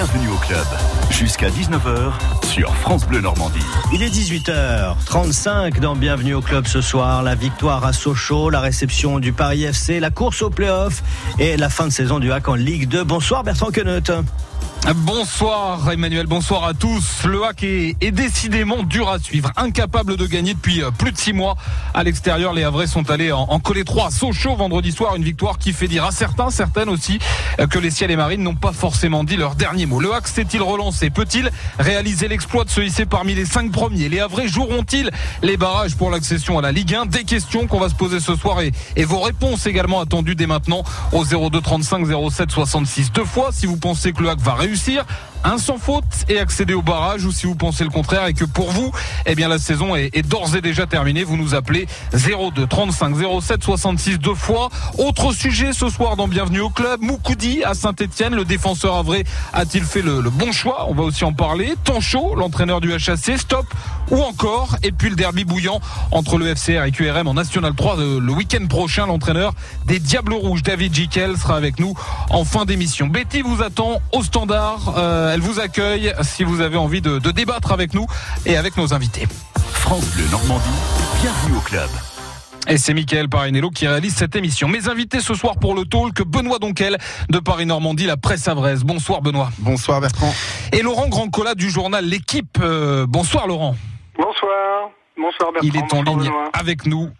Bienvenue au club. Jusqu'à 19h sur France Bleu Normandie. Il est 18h35 dans Bienvenue au club ce soir. La victoire à Sochaux, la réception du Paris FC, la course au play-off et la fin de saison du HAC en Ligue 2. Bonsoir Bertrand Queneut. Bonsoir Emmanuel, bonsoir à tous. Le hack est, décidément dur à suivre, incapable de gagner depuis euh, plus de six mois. À l'extérieur. Les Havrais sont allés en, coller 3 à Sochaux vendredi soir, une victoire qui fait dire à certains, certaines aussi, euh, que les ciels et marines n'ont pas forcément dit leur dernier mot. Le hack s'est-il relancé? Peut-il réaliser l'exploit de se hisser parmi les cinq premiers? Les Havrais joueront-ils les barrages pour l'accession à la Ligue 1 Des questions qu'on va se poser ce soir et, et vos réponses également attendues dès maintenant au 02 35 07 66 deux fois si vous pensez que le hack va réussir réussir un sans faute et accéder au barrage ou si vous pensez le contraire et que pour vous, eh bien la saison est, d'ores et déjà terminée, vous nous appelez 02 35 07 66 deux fois. Autre sujet ce soir dans Bienvenue au club, Moukoudi à Saint-Etienne, le défenseur avré a-t-il fait le, bon choix? On va aussi en parler. Tancho, l'entraîneur du HAC, stop ou encore? Et puis le derby bouillant entre le FCR et QRM en National 3 le week-end prochain. L'entraîneur des Diables Rouges, David Jikel, sera avec nous en fin d'émission. Betty vous attend au standard. Euh, elle vous accueille si vous avez envie de, débattre avec nous et avec nos invités. France Bleu Normandie, bienvenue au club. Et c'est Mickaël Parinello qui réalise cette émission. Mes invités ce soir pour le talk, Benoît Donquel de Paris Normandie, la presse avraise. Bonsoir Benoît. Bonsoir Bertrand. Et Laurent Grandcola du journal L'équipe. Euh, bonsoir Laurent. Bonsoir. Bonsoir Bertrand. Il est en ligne avec nous.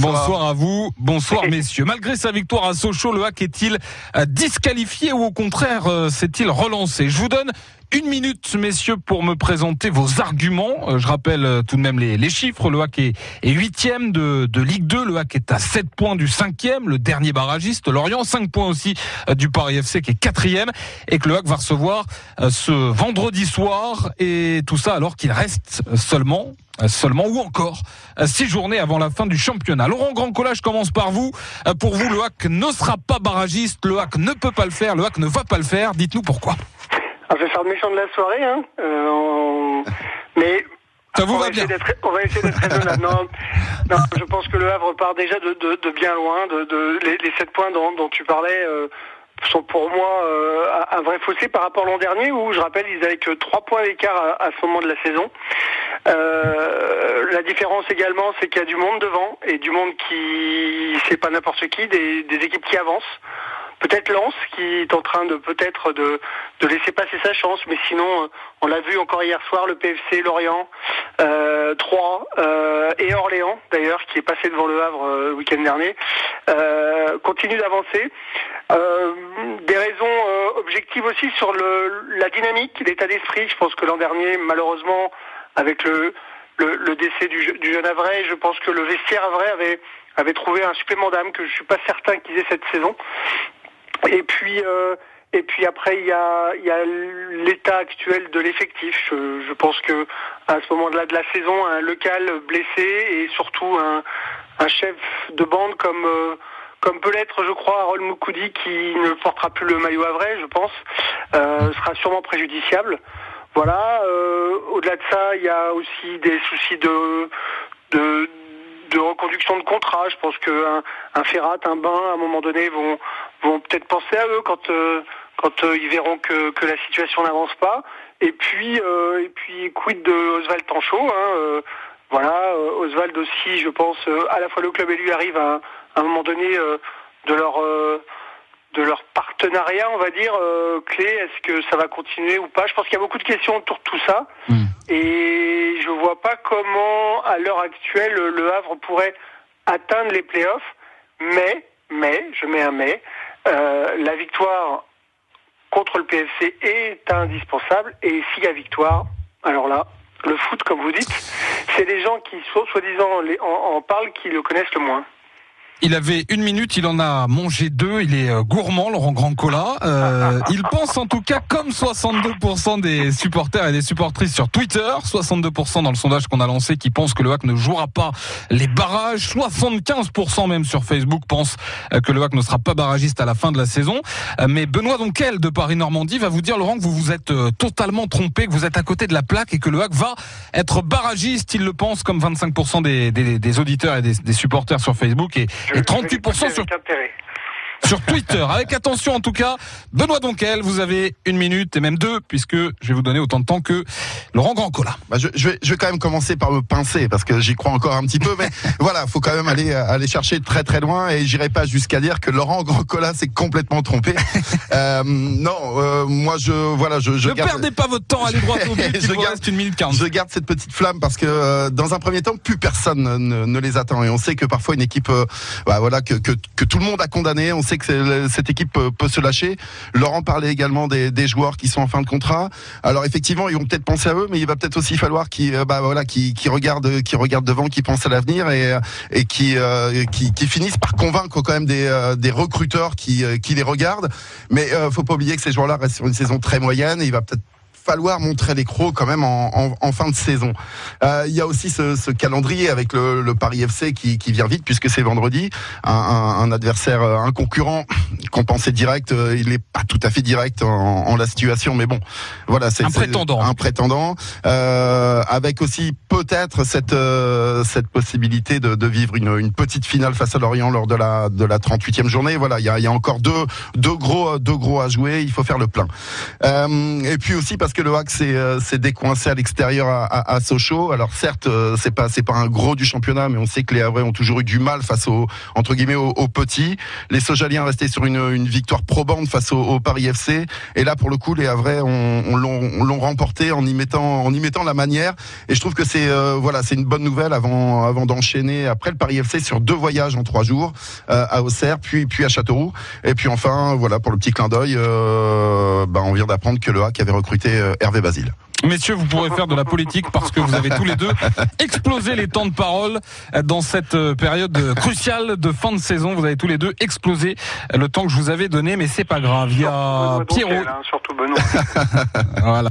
Bonsoir. à vous. Bonsoir messieurs. Malgré sa victoire à Sochaux, le hack est-il euh, disqualifié ou au contraire euh, s'est-il relancé? Je vous donne une minute, messieurs, pour me présenter vos arguments. Euh, je rappelle tout de même les, chiffres. Le HAC est, huitième de, Ligue 2. Le HAC est à 7 points du cinquième, le dernier barragiste, Lorient. 5 points aussi du Paris FC qui est quatrième. Et que le HAC va recevoir ce vendredi soir. Et tout ça alors qu'il reste seulement seulement ou encore six journées avant la fin du championnat. Laurent Grand Collage commence par vous. Pour vous, le HAC ne sera pas barragiste, le HAC ne peut pas le faire, le HAC ne va pas le faire. Dites-nous pourquoi. Ah, je vais faire le méchant de la soirée, hein. Euh, mais ça vous on va, bien. On va essayer d'être raisonnable. non, non, je pense que le Havre part déjà de, bien loin. De, les, les 7 points dont, tu parlais euh, sont pour moi euh, un vrai fossé par rapport à l'an dernier où, je rappelle, ils avaient que 3 points d'écart à, à, ce moment de la saison. Euh, la différence également, c'est qu'il y a du monde devant et du monde qui, c'est pas n'importe qui, des, des équipes qui avancent. Peut-être Lens qui est en train de peut-être de, de laisser passer sa chance, mais sinon, euh, on l'a vu encore hier soir, le PFC, Lorient, euh, 3 euh, et Orléans d'ailleurs, qui est passé devant le Havre euh, le week-end dernier, euh, continue d'avancer. des raisons objectives aussi sur le, la dynamique, l'état d'esprit. Je pense que l'an dernier, malheureusement, avec le, décès du, jeune Avray, je pense que le vestiaire Avray avait, avait trouvé un supplément d'âme que je suis pas certain qu'ils aient cette saison. Et puis, euh, et puis après, il y a, l'état actuel de l'effectif. Je, pense que à ce moment-là de la saison, un local blessé et surtout un, un chef de bande comme euh, comme peut l'être, je crois, Harold Moukoudi, qui ne portera plus le maillot à vrai, je pense, euh, sera sûrement préjudiciable. Voilà. Euh, au-delà de ça, il y a aussi des soucis de, de reconduction de contrat. Je pense qu'un un Ferrat, un Bain, à un moment donné, vont, vont peut-être penser à eux quand, euh, quand euh, ils verront que, que la situation n'avance pas. Et puis, et puis, quid de Oswald Tanchot hein, Voilà, Oswald aussi, je pense, à la fois le club et lui arrivent à, à un moment donné de leur de leur partenariat, on va dire, clé. Est-ce que ça va continuer ou pas? Je pense qu'il y a beaucoup de questions autour de tout ça. Hmm. Et je vois pas comment, à l'heure actuelle, le Havre pourrait atteindre les playoffs. Mais, mais, je mets un mais, euh, la victoire contre le PFC est indispensable. Et s'il y a victoire, alors là, le foot, comme vous dites, c'est les gens qui, soi-disant, en parlent qui le connaissent le moins. Il avait une minute, il en a mangé deux. Il est euh, gourmand, Laurent Grandcola. Euh, il pense en tout cas comme 62% des supporters et des supportrices sur Twitter, 62% dans le sondage qu'on a lancé qui pensent que le HAC ne jouera pas les barrages, 75% même sur Facebook pensent euh, que le HAC ne sera pas barragiste à la fin de la saison. Euh, mais Benoît Donquel de Paris Normandie va vous dire, Laurent, que vous vous êtes totalement trompé, que vous êtes à côté de la plaque et que le HAC va être barragiste. Il le pense comme 25% des, des, des, auditeurs et des, des supporters sur Facebook et et 38% sur, sur Twitter. Avec attention en tout cas, Benoît Donquel, vous avez une minute et même deux, puisque je vais vous donner autant de temps que Laurent Grandcola. Bah je, je, vais, je vais quand même commencer par me pincer, parce que j'y crois encore un petit peu, mais voilà, faut quand même aller, aller chercher très très loin, et j'irai pas jusqu'à dire que Laurent Grandcola s'est complètement trompé. euh, non, euh, moi je, voilà, je, je ne garde... perdez pas votre temps, allez droit au but, vous reste une minute 40. Je garde cette petite flamme parce que euh, dans un premier temps, plus personne ne, ne, les attend, et on sait que parfois une équipe, euh, bah, voilà, que, que, que, tout le monde a condamné, on sait que cette équipe peut, peut, se lâcher. Laurent parlait également des, des, joueurs qui sont en fin de contrat. Alors effectivement, ils vont peut-être penser à eux, mais il va peut-être aussi falloir qu'ils, euh, bah, voilà, qui, qui regardent, qui regardent devant, qui pensent à l'avenir et, et qui, euh, finissent par convaincre quand même des, euh, des recruteurs qui, qui les regardent. Mais euh, faut pas oublier que ces joueurs-là restent sur une saison très moyenne et il va peut-être falloir montrer les crocs quand même en, en, en fin de saison. Euh, il y a aussi ce, ce calendrier avec le, le, Paris FC qui, qui vient vite puisque c'est vendredi. Un, un, un, adversaire, un concurrent qu'on pensait direct, euh, il n'est pas tout à fait direct en, en, la situation, mais bon, voilà, c'est un prétendant. Un prétendant euh, avec aussi peut-être cette euh, cette possibilité de, de vivre une, une, petite finale face à Lorient lors de la de la 38e journée. Voilà, il y a, y a encore deux deux gros deux gros à jouer. Il faut faire le plein. Euh, et puis aussi parce que le Hack s'est décoincé à l'extérieur à, Sochaux. Alors certes, c'est pas c'est pas un gros du championnat, mais on sait que les Havrais ont toujours eu du mal face aux entre guillemets aux, petits. Les Sojaliens restaient sur une, victoire probante face au, Paris FC. Et là, pour le coup, les Havrais on, on l'ont remporté en y mettant la manière. Et je trouve que c'est euh, voilà, une bonne nouvelle avant d'enchaîner après le Paris FC sur deux voyages en trois jours euh, à Auxerre, puis puis à Châteauroux. Et puis enfin, voilà pour le petit clin d'œil, euh, bah, on vient d'apprendre que le Hack avait recruté Hervé Basile. Messieurs, vous pourrez faire de la politique parce que vous avez tous les deux explosé les temps de parole dans cette période cruciale de fin de saison. Vous avez tous les deux explosé le temps que je vous avais donné, mais c'est pas grave. Il y a Pierrot. Hein, surtout Benoît. voilà.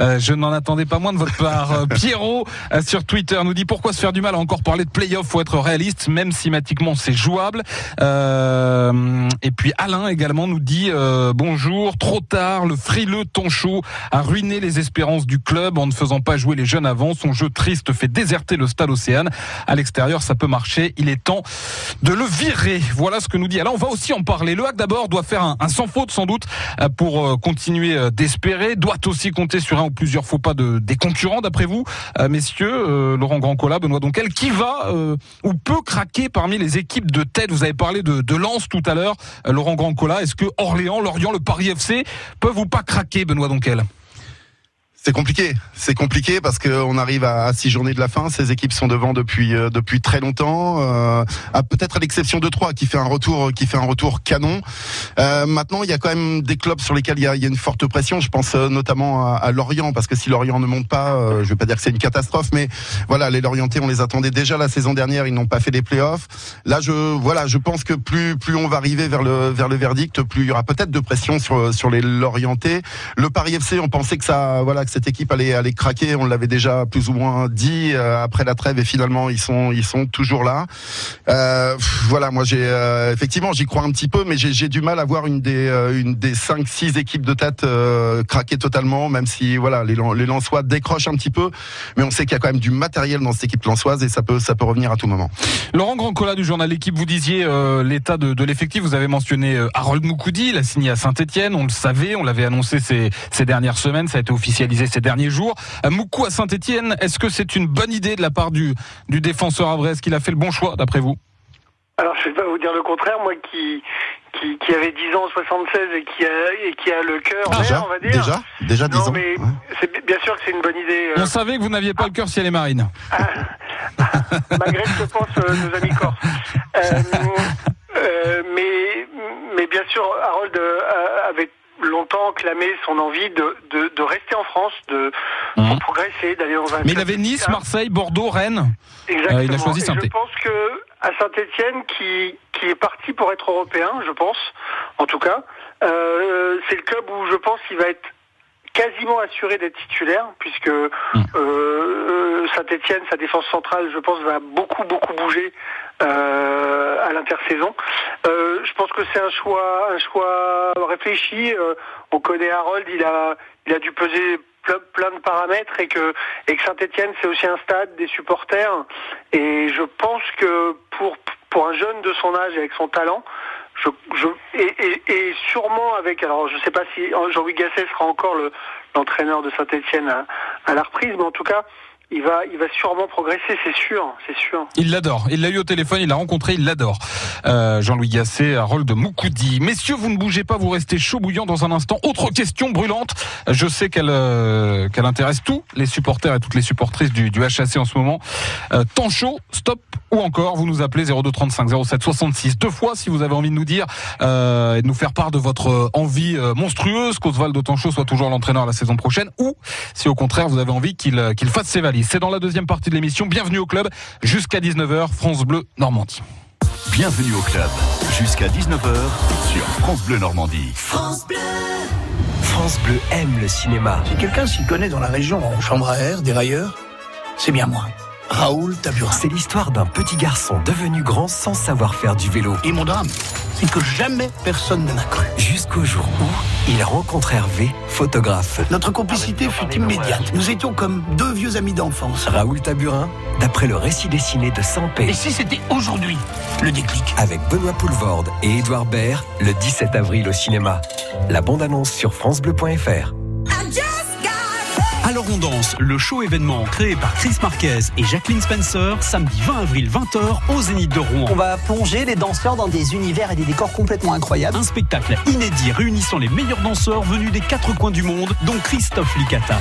Euh, je n'en attendais pas moins de votre part. Euh, Pierrot euh, sur Twitter nous dit pourquoi se faire du mal à encore parler de playoff? Faut être réaliste, même schématiquement c'est jouable. Euh, et puis Alain également nous dit bonjour. Trop tard, le frileux Tonchot a ruiné les espérances du club en ne faisant pas jouer les jeunes avant. Son jeu triste fait déserter le stade Océane. À l'extérieur, ça peut marcher. Il est temps de le virer. Voilà ce que nous dit Alain. On va aussi en parler. Le Hack d'abord doit faire un, un, sans faute sans doute pour continuer d'espérer. Doit aussi compter sur un plusieurs faux pas de, des concurrents d'après vous, euh, messieurs, euh, Laurent Grandcola, Benoît Donquel, qui va euh, ou peut craquer parmi les équipes de tête Vous avez parlé de, de Lens tout à l'heure, Laurent Grandcola. Est-ce que Orléans, Lorient, le Paris FC peuvent ou pas craquer, Benoît Donquel? C'est compliqué, c'est compliqué parce qu'on arrive à, à, six journées de la fin. Ces équipes sont devant depuis euh, depuis très longtemps. Euh, peut-être à l'exception de trois qui fait un retour qui fait un retour canon. Euh, maintenant, il y a quand même des clubs sur lesquels il y a, y a une forte pression. Je pense euh, notamment à, à, Lorient parce que si Lorient ne monte pas, euh, je vais pas dire que c'est une catastrophe, mais voilà, les Lorientais, on les attendait déjà la saison dernière. Ils n'ont pas fait les playoffs. Là, je voilà, je pense que plus plus on va arriver vers le vers le verdict, plus il y aura peut-être de pression sur sur les Lorientais. Le Paris FC, on pensait que ça voilà que cette équipe allait, allait craquer. On l'avait déjà plus ou moins dit euh, après la trêve et finalement ils sont, ils sont toujours là. Euh, voilà, moi j'ai euh, effectivement j'y crois un petit peu, mais j'ai du mal à voir une des, euh, une des 5-6 équipes de tête craquer totalement, même si voilà les, les Lensois décrochent un petit peu, mais on sait qu'il y a quand même du matériel dans cette équipe lensoise et ça peut, ça peut revenir à tout moment. Laurent Grandcola du journal L'équipe, vous disiez l'état de, l'effectif. Vous avez mentionné Harold Moukoudi, il a signé à Saint-Etienne, on le savait, on l'avait annoncé ces, ces dernières semaines, ça a été officialisé ces derniers jours. Moukou à Saint-Etienne, est-ce que c'est une bonne idée de la part du, du défenseur Avray Est-ce qu'il a fait le bon choix d'après vous? Alors je ne vais pas vous dire le contraire, moi qui, qui, qui, avait 10 ans 76 et qui a, et qui a le cœur ah, vert, on va dire. Déjà? Déjà 10 non, ans? mais c'est bien sûr que c'est une bonne idée. On savait que vous n'aviez pas le cœur ciel et marine. malgré ce que pensent euh, nos amis corses. Euh, euh, mais, mais bien sûr, Harold avait longtemps clamé son envie de, de, de rester en France, de, Mhm. de progresser, d'aller dans un Mais il avait Nice. Marseille, Bordeaux, Rennes. Exactement. Euh, il a choisi Saint-Étienne. Je pense que à Saint-Etienne, qui, qui est parti pour être européen, je pense, en tout cas, euh, c'est le club où je pense qu'il va être quasiment assuré d'être titulaire, puisque Hmm. euh, Saint-Etienne, sa défense centrale, je pense, va beaucoup, beaucoup bouger à l'intersaison. Euh, je pense que c'est un choix, un choix réfléchi. Euh, on connaît Harold, il a, il a dû peser plein de paramètres et que, et que Saint-Etienne, c'est aussi un stade, des supporters. Et je pense que pour, pour un jeune de son âge et avec son talent, je, je, et, et, sûrement avec, alors je ne sais pas si Jean-Louis Gasset sera encore l'entraîneur de Saint-Etienne à, à la reprise, mais en tout cas, il va, il va sûrement progresser, c'est sûr, c'est sûr. Il l'adore. Il l'a eu au téléphone, il l'a rencontré, il l'adore. Euh, Jean-Louis Gasset, de Moukoudi. Messieurs, vous ne bougez pas, vous restez chaud bouillant dans un instant. Autre question brûlante. Je sais qu'elle euh, qu'elle intéresse tous les supporters et toutes les supportrices du, du HAC en ce moment. Euh, temps chaud, stop ou encore vous nous appelez 0235 07 66 deux fois si vous avez envie de nous dire euh, et de nous faire part de votre envie euh, monstrueuse qu'Osvaldo Tancho soit toujours l'entraîneur la saison prochaine ou si au contraire vous avez envie qu'il qu'il fasse ses valises. C'est dans la deuxième partie de l'émission. Bienvenue au club jusqu'à 19h France Bleu Normandie. Bienvenue au club jusqu'à 19h sur France Bleu Normandie. France Bleu. France Bleu aime le cinéma. Si quelqu'un s'y connaît dans la région en chambre à air, dérailleur, c'est bien moi. Raoul Taburin. C'est l'histoire d'un petit garçon devenu grand sans savoir faire du vélo. Et mon drame, c'est que jamais personne ne m'a cru. Jusqu'au jour où il rencontre Hervé, photographe. Notre complicité fut immédiate. Nous étions comme deux vieux amis d'enfance. Raoul Taburin, d'après le récit dessiné de Saint-Pé. Et si c'était aujourd'hui le déclic? Avec Benoît Poulvorde et Édouard Baird, le 17 avril au cinéma. La bande-annonce sur FranceBleu.fr. Alors on danse, le show événement créé par Chris Marquez et Jacqueline Spencer, samedi 20 avril 20h au Zénith de Rouen. On va plonger les danseurs dans des univers et des décors complètement incroyables. Un spectacle inédit réunissant les meilleurs danseurs venus des quatre coins du monde, dont Christophe Licata.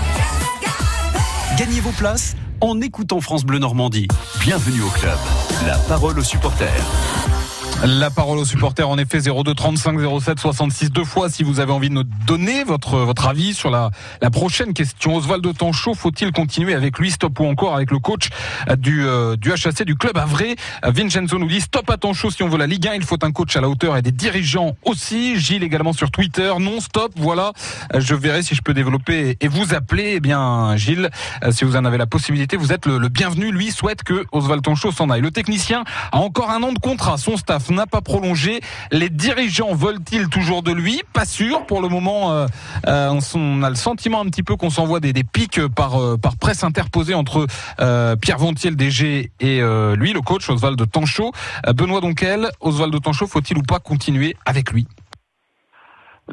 Gagnez vos places en écoutant France Bleu Normandie. Bienvenue au club. La parole aux supporters. La parole aux supporters, en effet, 02 35 07 66 deux fois si vous avez envie de nous donner votre, votre avis sur la, la prochaine question. Osvaldo Tanchot, faut-il continuer avec lui, stop ou encore avec le coach du, euh, du HAC, du club Avré Vincenzo nous dit stop à Tanchot si on veut la Ligue 1, il faut un coach à la hauteur et des dirigeants aussi. Gilles également sur Twitter, non stop, voilà. Je verrai si je peux développer et vous appeler. Eh bien, Gilles, si vous en avez la possibilité, vous êtes le, bienvenu. Lui souhaite que Osvaldo Tanchot s'en aille. Le technicien a encore un an de contrat. Son staff n'a pas prolongé. Les dirigeants veulent-ils toujours de lui? Pas sûr. Pour le moment, euh, euh, on a le sentiment un petit peu qu'on s'envoie des, des pics par, euh, presse interposée entre Pierre Vontier, le DG, et lui, le coach Oswald Tanchot. Benoît Donquel, Oswald Tanchot, faut-il ou pas continuer avec lui?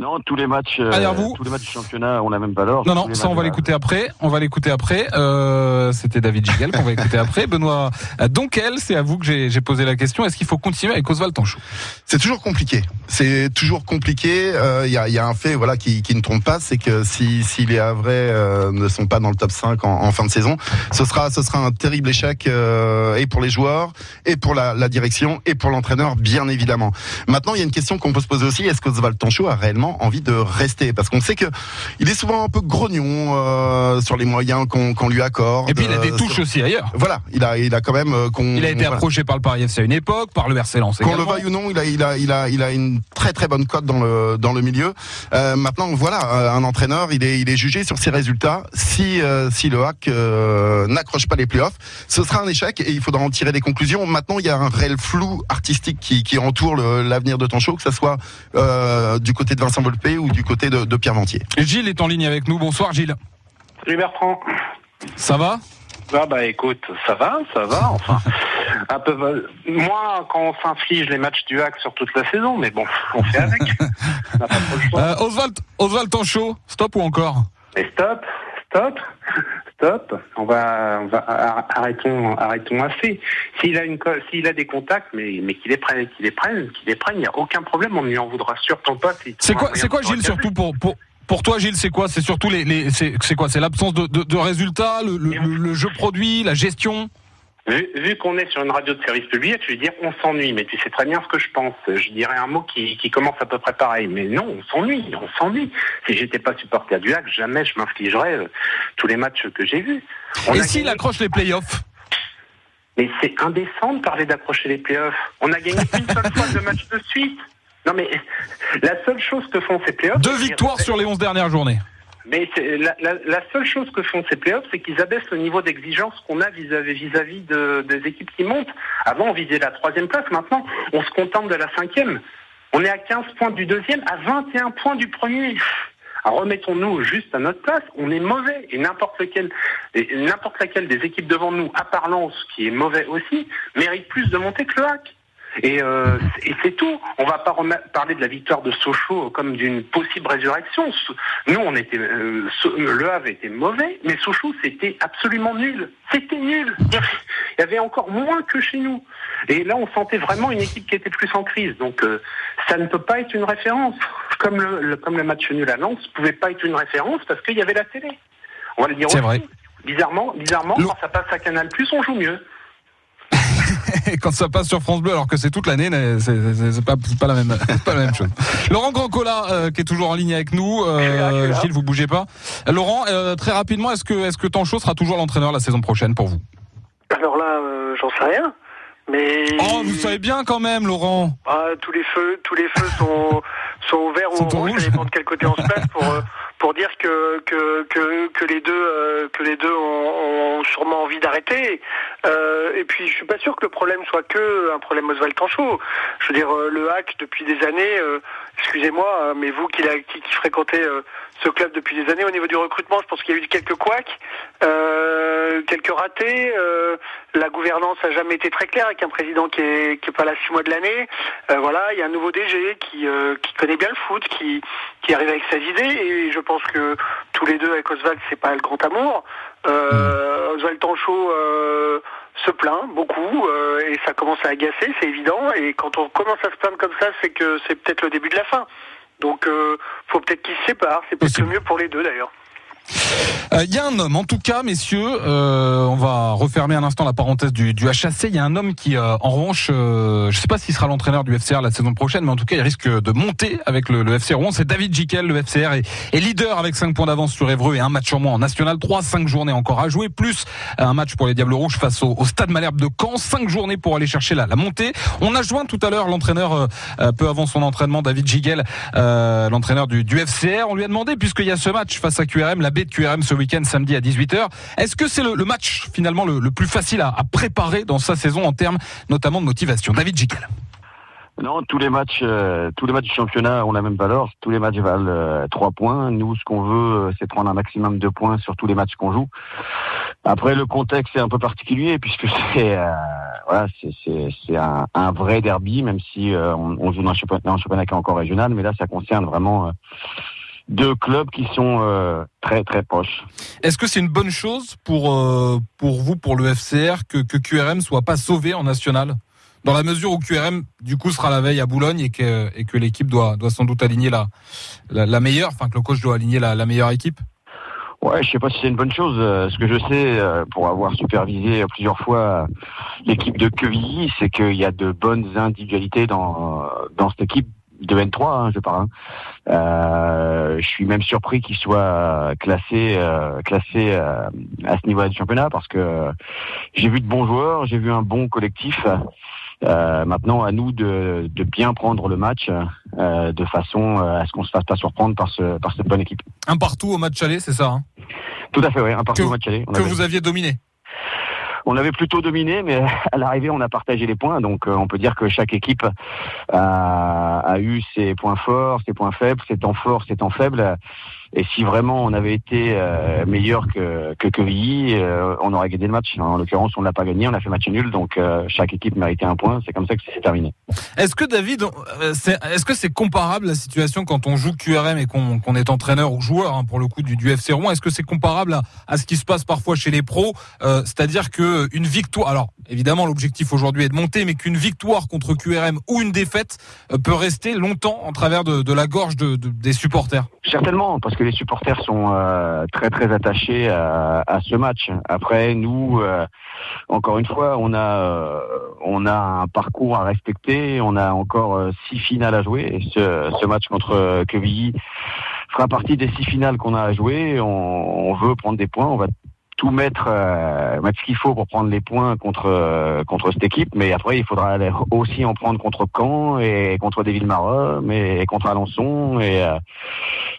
Non, tous les matchs, euh, tous les matchs du championnat ont la même valeur. Non, non, ça on va l'écouter après. On va l'écouter après. Euh, C'était David Gigel qu'on va écouter après. Benoît Donquel, c'est à vous que j'ai posé la question. Est-ce qu'il faut continuer avec Oswald Tanchot? C'est toujours compliqué. C'est toujours compliqué. Il euh, y, a, y, a, un fait, voilà, qui, qui ne trompe pas, c'est que si, si les Havrais euh, ne sont pas dans le top 5 en, en, fin de saison, ce sera, ce sera un terrible échec euh, et pour les joueurs, et pour la, la direction, et pour l'entraîneur, bien évidemment. Maintenant, il y a une question qu'on peut se poser aussi. Est-ce qu'Oswald Tanchot a réellement envie de rester parce qu'on sait que il est souvent un peu grognon euh, sur les moyens qu'on qu lui accorde. Et puis il a des touches sur... aussi ailleurs. Voilà, il a il a quand même euh, qu'on il a été voilà. approché par le Paris FC à une époque, par le RC Lens Qu'on le veuille ou non, il a il a il a il a une très très bonne cote dans le dans le milieu. Euh, maintenant voilà, un entraîneur, il est il est jugé sur ses résultats. Si euh, si le hack euh, n'accroche pas les playoffs, ce sera un échec et il faudra en tirer des conclusions. Maintenant, il y a un réel flou artistique qui qui entoure l'avenir de Tanchot, que ça soit euh, du côté de Vincent Volpe ou du côté de, de, Pierre Ventier. Gilles est en ligne avec nous. Bonsoir Gilles. Salut Bertrand. Ça va? Ah bah écoute, ça va, ça va, enfin. un peu moins quand on s'inflige les matchs du hack sur toute la saison, mais bon, on fait avec. on pas trop le choix. Euh, Oswald, Oswald Tanchot, stop ou encore? Mais stop, stop, stop. On va, on va arrêtons, arrêtons assez. S'il a une, s'il a des contacts, mais mais qu'il les prenne, qu'il les prenne, qu'il les prenne, il n'y a aucun problème. On ne lui en voudra surtout pas. C'est quoi, c'est quoi, Gilles, surtout pour pour pour toi, Gilles, c'est quoi? C'est surtout les, les c'est quoi? C'est l'absence de, de, de, résultats, le, le, le, jeu produit, la gestion? Vu, vu qu'on est sur une radio de service public, je vais dire on s'ennuie, mais tu sais très bien ce que je pense. Je dirais un mot qui, qui commence à peu près pareil, mais non, on s'ennuie, on s'ennuie. Si j'étais pas supporter du Hack, jamais je m'infligerais euh, tous les matchs que j'ai vus. On Et s'il accroche les playoffs Mais c'est indécent de parler d'accrocher les playoffs. On a gagné une seule fois deux matchs de suite. Non mais la seule chose que font ces playoffs... Deux victoires sur les 11 dernières journées. Mais la, la, la, seule chose que font ces playoffs, c'est qu'ils abaissent le niveau d'exigence qu'on a vis-à-vis vis-à-vis de, des équipes qui montent. Avant, on visait la troisième place. Maintenant, on se contente de la cinquième. On est à 15 points du deuxième, à 21 points du premier. remettons-nous juste à notre place. On est mauvais et n'importe laquelle des équipes devant nous, à part Lens, qui est mauvais aussi, mérite plus de monter que le hack. Et, euh, et c'est tout. On va pas parler de la victoire de Sochaux comme d'une possible résurrection. Nous, on était, euh, le Havre était mauvais, mais Sochaux c'était absolument nul. C'était nul. Il y avait encore moins que chez nous. Et là, on sentait vraiment une équipe qui était plus en crise. Donc, euh, ça ne peut pas être une référence. Comme le, comme le match nul à Lens pouvait pas être une référence parce qu'il y avait la télé. On va le dire aussi. Vrai. Bizarrement, bizarrement, quand ça passe à Canal+, on joue mieux. quand ça passe sur France Bleu, alors que c'est toute l'année, c'est pas, pas, la même, pas la même chose. Laurent Grandcola, euh, qui est toujours en ligne avec nous. Euh, Gilles, vous bougez pas. Laurent, euh, très rapidement, est-ce que, est-ce que Tancho sera toujours l'entraîneur la saison prochaine pour vous? Alors là, euh, j'en sais rien. Mais oh, vous savez bien quand même, Laurent. Ah, tous les feux, tous les feux sont sont ouverts ou rouges. Ça dépend de quel côté on se place pour pour dire que que que, que les deux euh, que les deux ont, ont sûrement envie d'arrêter. Euh, et puis je suis pas sûr que le problème soit que un problème Oswald Tanchot. Je veux dire euh, le hack depuis des années. Euh, excusez-moi, hein, mais vous qui, qui, qui fréquentez ce club depuis des années au niveau du recrutement, je pense qu'il y a eu quelques couacs, quelques ratés. la gouvernance a jamais été très claire avec un président qui est qui est pas là six mois de l'année. voilà, il y a un nouveau DG qui qui connaît bien le foot, qui qui arrive avec ses idées et je pense que tous les deux avec Oswald, c'est pas le grand amour. Euh, hmm. Oswald Tanchot euh, se plaint beaucoup euh, et ça commence à agacer, c'est évident. Et quand on commence à se plaindre comme ça, c'est que c'est peut-être le début de la fin. Donc, euh, faut peut-être qu'ils se séparent. C'est peut-être le mieux pour les deux d'ailleurs. Il euh, y a un homme, en tout cas, messieurs, euh, on va refermer un instant la parenthèse du, du HAC. Il y a un homme qui, euh, en revanche, je ne sais pas s'il sera l'entraîneur du FCR la saison prochaine, mais en tout cas, il risque de monter avec le, le FC Rouen. C'est David Jiquel, le FCR est, leader avec 5 points d'avance sur Évreux et un match en moins en national. 3, 5 journées encore à jouer, plus un match pour les Diables Rouges face au, Stade Malherbe de Caen. 5 journées pour aller chercher la, montée. On a joint tout à l'heure l'entraîneur, peu avant son entraînement, David Jiquel, l'entraîneur du, du FCR. On lui a demandé, puisqu'il y a ce match face à QRM, la baie de ce week-end samedi à 18h. Est-ce que c'est le, match finalement le, plus facile à, préparer dans sa saison en termes notamment de motivation? David Jiquel. Non, tous les matchs, euh, tous les matchs du championnat ont la même valeur. Tous les matchs valent euh, trois points. Nous, ce qu'on veut, euh, c'est prendre un maximum de points sur tous les matchs qu'on joue. Après, le contexte est un peu particulier puisque c'est voilà, c'est un, vrai derby, même si on, on, joue dans un championnat, un championnat qui est encore régional, mais là, ça concerne vraiment deux clubs qui sont euh, très très proches. Est-ce que c'est une bonne chose pour euh, pour vous pour le FCR que que QRM soit pas sauvé en national? Dans la mesure où QRM du coup sera la veille à Boulogne et que et que l'équipe doit doit sans doute aligner la, la, meilleure enfin que le coach doit aligner la, la meilleure équipe? Ouais, je sais pas si c'est une bonne chose. Euh, ce que je sais, pour avoir supervisé plusieurs fois l'équipe de Quevilly, c'est qu'il y a de bonnes individualités dans dans cette équipe de N3, hein, je parle. Hein. Euh, je suis même surpris qu'il soit classé euh, classé euh, à ce niveau du championnat parce que j'ai vu de bons joueurs, j'ai vu un bon collectif. maintenant, à nous de, de, bien prendre le match de façon à ce qu'on se fasse pas surprendre par ce par cette bonne équipe. Un partout au match aller, c'est ça hein? Tout à fait, oui, un partout au match aller. que vous aviez dominé on avait plutôt dominé, mais à l'arrivée, on a partagé les points. Donc, euh, on peut dire que chaque équipe a, a, eu ses points forts, ses points faibles, ses temps forts, ses temps faibles. Et si vraiment on avait été euh, meilleur que que euh, on aurait gagné le match. En l'occurrence, on l'a pas gagné, on a fait match nul, donc euh, chaque équipe méritait un point. C'est comme ça que c'est terminé. Est-ce que David, est-ce que c'est comparable la situation quand on joue QRM et qu'on est entraîneur ou joueur hein, pour le coup du, du FC Rouen? Est-ce que c'est comparable à, ce qui se passe parfois chez les pros? C'est-à-dire que une victoire, alors évidemment l'objectif aujourd'hui est de monter, mais qu'une victoire contre QRM ou une défaite peut rester longtemps en travers de, de la gorge de, des supporters? Certainement, parce que les supporters sont euh, très très attachés à, ce match. Après, nous, euh, encore une fois, on a euh, on a un parcours à respecter. On a encore six finales à jouer. Ce, match contre Quevilly fera partie des six finales qu'on a à jouer. On, veut prendre des points. On va tout mettre, mettre ce qu'il faut pour prendre les points contre contre cette équipe, mais après il faudra aussi en prendre contre Caen et contre des Villes-Marot, et contre Alençon et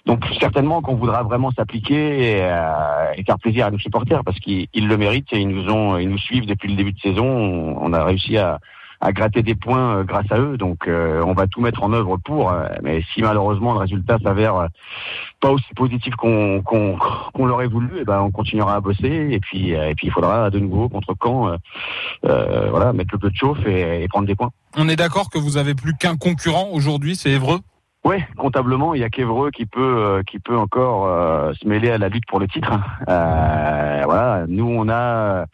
donc certainement qu'on voudra vraiment s'appliquer et, euh, faire plaisir à nos supporters parce qu'ils le méritent et ils nous ont ils nous suivent depuis le début de saison. On, a réussi à gratter des points grâce à eux. Donc on va tout mettre en œuvre pour. mais si malheureusement le résultat s'avère pas aussi positif qu'on qu'on l'aurait voulu, et eh ben on continuera à bosser et puis et puis il faudra de nouveau contre Caen, voilà, mettre le peu de chauffe et, et prendre des points. On est d'accord que vous avez plus qu'un concurrent aujourd'hui, c'est Évreux. Oui, comptablement, il y a qu'Evreux qui peut euh, qui peut encore euh, se mêler à la lutte pour le titre. Euh, voilà, nous on a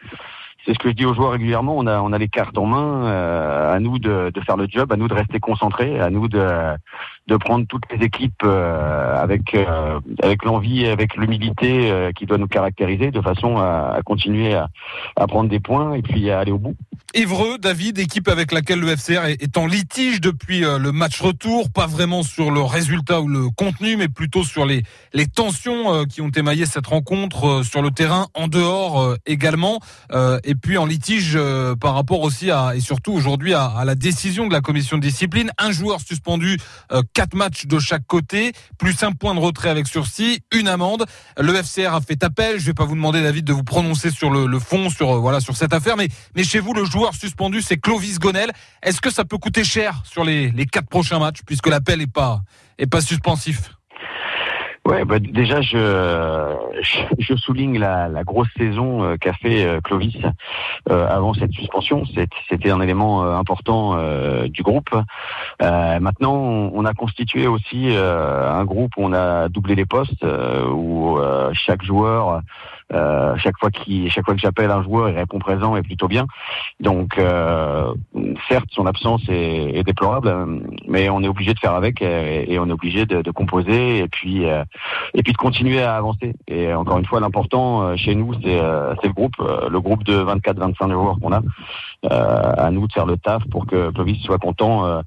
c'est ce que je dis aux joueurs régulièrement, on a on a les cartes en main, à nous de, de faire le job, à nous de rester concentrés, à nous de de prendre toutes les équipes avec avec l'envie et avec l'humilité qui doit nous caractériser, de façon à, continuer à, à prendre des points et puis à aller au bout. Évreux, David, équipe avec laquelle le FCR est en litige depuis euh, le match retour, pas vraiment sur le résultat ou le contenu, mais plutôt sur les, les tensions euh, qui ont émaillé cette rencontre euh, sur le terrain, en dehors également, puis en litige par rapport aussi à, et surtout aujourd'hui à, la décision de la commission de discipline. Un joueur suspendu, quatre matchs de chaque côté, plus un point de retrait avec sursis, une amende. Le FCR a fait appel. Je vais pas vous demander, David, de vous prononcer sur le, fond, sur voilà, sur cette affaire, mais chez vous, le joueur suspendu, c'est Clovis Gonel. Est-ce que ça peut coûter cher sur les, quatre prochains matchs, puisque l'appel pas, est pas suspensif? Ouais, bah déjà je, je souligne la, la grosse saison euh, qu'a fait euh, Clovis euh, avant cette suspension. C'était un élément important du groupe. maintenant, on a constitué aussi un groupe où on a doublé les postes, où chaque joueur euh, chaque fois qu'il, chaque fois que j'appelle un joueur, il répond présent et plutôt bien. Donc, euh, certes, son absence est, est, déplorable, mais on est obligé de faire avec et, et on est obligé de, de, composer et puis euh, et puis de continuer à avancer. Et encore une fois, l'important euh, chez nous, c'est, euh, c'est le groupe, le groupe de 24-25 joueurs qu'on a. à nous de faire le taf pour que Clovis soit content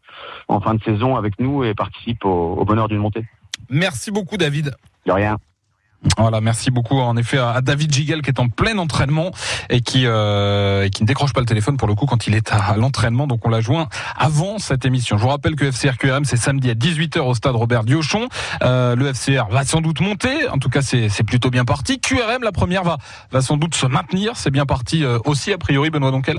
en fin de saison avec nous et participe au, au bonheur d'une montée. Merci beaucoup, David. De rien. Voilà, merci beaucoup en effet à David Gigel qui est en plein entraînement et qui euh, et qui ne décroche pas le téléphone pour le coup quand il est à l'entraînement. Donc on l'a joint avant cette émission. Je vous rappelle que FCR QRM c'est samedi à 18h au stade Robert Diochon. Euh, le FCR va sans doute monter. En tout cas c'est c'est plutôt bien parti. QRM la première va va sans doute se maintenir. C'est bien parti euh, aussi a priori Benoît Donquel.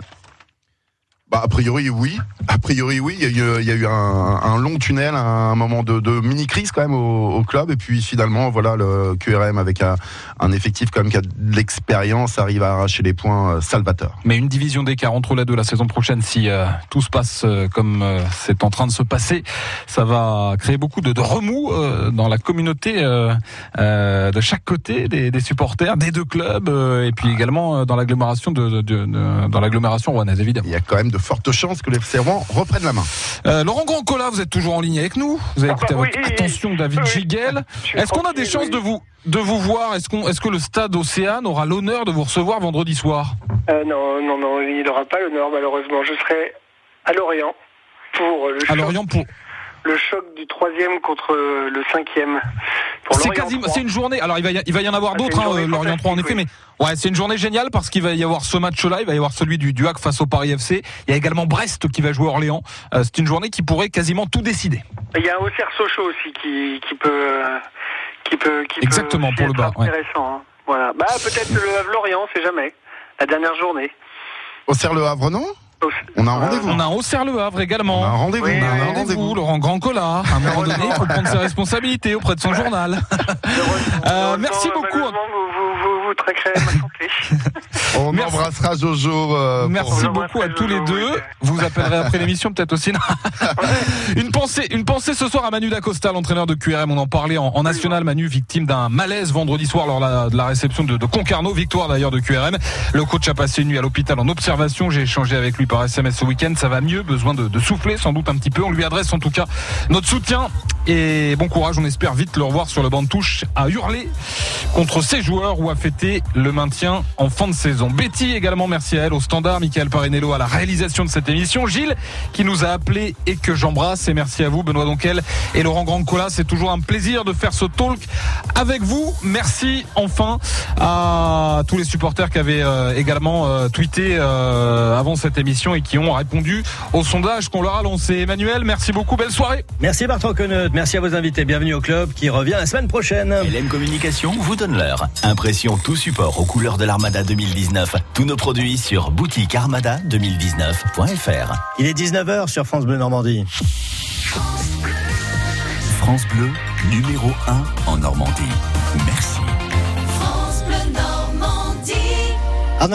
Bah, a priori, oui. A priori, oui. Il y a eu, il y a eu un, un, long tunnel, un moment de, de mini-crise quand même au, au, club. Et puis finalement, voilà, le QRM avec un, un effectif quand même qui a de l'expérience arrive à arracher les points euh, salvateurs. Mais une division d'écart entre les deux la saison prochaine, si euh, tout se passe euh, comme euh, c'est en train de se passer, ça va créer beaucoup de, de remous euh, dans la communauté de chaque côté des, des, supporters, des deux clubs, et puis également dans l'agglomération de, de, dans l'agglomération rouennaise, évidemment. Il y a quand même de fortes chances que les FC Rouen reprennent la main. Euh, Laurent Grandcola, vous êtes toujours en ligne avec nous. Vous avez écouté avec attention David oui, Giguel. Est-ce qu'on a des chances de vous de vous voir? Est-ce qu'on est-ce que le stade Océane aura l'honneur de vous recevoir vendredi soir? Euh, Non, non, non, il n'aura pas l'honneur malheureusement. Je serai à Lorient pour le. À Lorient pour le choc du troisième contre le cinquième. C'est quasiment, c'est une journée. Alors il va y, il va y en avoir d'autres, hein, Lorient 3 en effet, oui. mais ouais, c'est une journée géniale parce qu'il va y avoir ce match-là, il va y avoir celui du Duac face au Paris FC. Il y a également Brest qui va jouer Orléans. Euh, c'est une journée qui pourrait quasiment tout décider. Il y a Auxerre Sochaux aussi qui, qui peut, qui peut, qui exactement peut pour le bas. Intéressant. Ouais. Hein. Voilà. Bah peut-être le Lorient, c'est jamais la dernière journée. Auxerre le Havre, non? On a un rendez-vous. On a Auxerre le Havre également. On a un rendez-vous. Oui, on a un rendez-vous. Laurent Grandcola. À un moment donné, il faut prendre ses responsabilités auprès de son journal. euh, merci beaucoup. Vous, ma santé. On merci. embrassera Jojo. Euh, merci beaucoup à tous les deux. Vous appellerez après l'émission peut-être aussi. une pensée, une pensée ce soir à Manu Dacosta, l'entraîneur de QRM. On en parlait en, en national. Manu, victime d'un malaise vendredi soir lors la, de la réception de, de Concarneau, victoire d'ailleurs de QRM. Le coach a passé une nuit à l'hôpital en observation. J'ai échangé avec lui par SMS ce week-end. Ça va mieux, besoin de, de, souffler sans doute un petit peu. On lui adresse en tout cas notre soutien et bon courage. On espère vite le revoir sur le banc de touche à hurler contre ses joueurs ou à fêter le maintien en fin de saison. Betty également, merci à elle au standard. Michael Parinello à la réalisation de cette émission. Gilles qui nous a appelé et que j'embrasse. Et merci à vous, Benoît Donquel et Laurent Grandcola. C'est toujours un plaisir de faire ce talk avec vous. Merci enfin à tous les supporters qui avaient euh, également euh, tweeté euh, avant cette émission et qui ont répondu au sondage qu'on leur a lancé. Emmanuel, merci beaucoup. Belle soirée. Merci Bertrand Queneut. Merci à vos invités. Bienvenue au club qui revient la semaine prochaine. LM Communication vous donne l'heure. Impression tout support aux couleurs de l'Armada 2019. Tous nos produits sur boutiquearmada2019.fr. Il est 19h sur France Bleu Normandie. France Bleu, numéro 1 en Normandie. Merci.